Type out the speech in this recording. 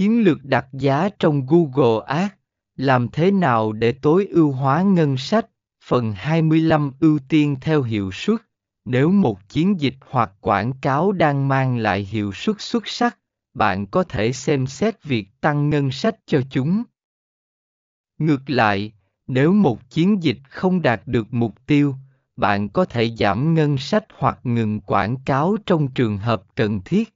Chiến lược đặt giá trong Google Ads, làm thế nào để tối ưu hóa ngân sách? Phần 25 ưu tiên theo hiệu suất. Nếu một chiến dịch hoặc quảng cáo đang mang lại hiệu suất xuất sắc, bạn có thể xem xét việc tăng ngân sách cho chúng. Ngược lại, nếu một chiến dịch không đạt được mục tiêu, bạn có thể giảm ngân sách hoặc ngừng quảng cáo trong trường hợp cần thiết.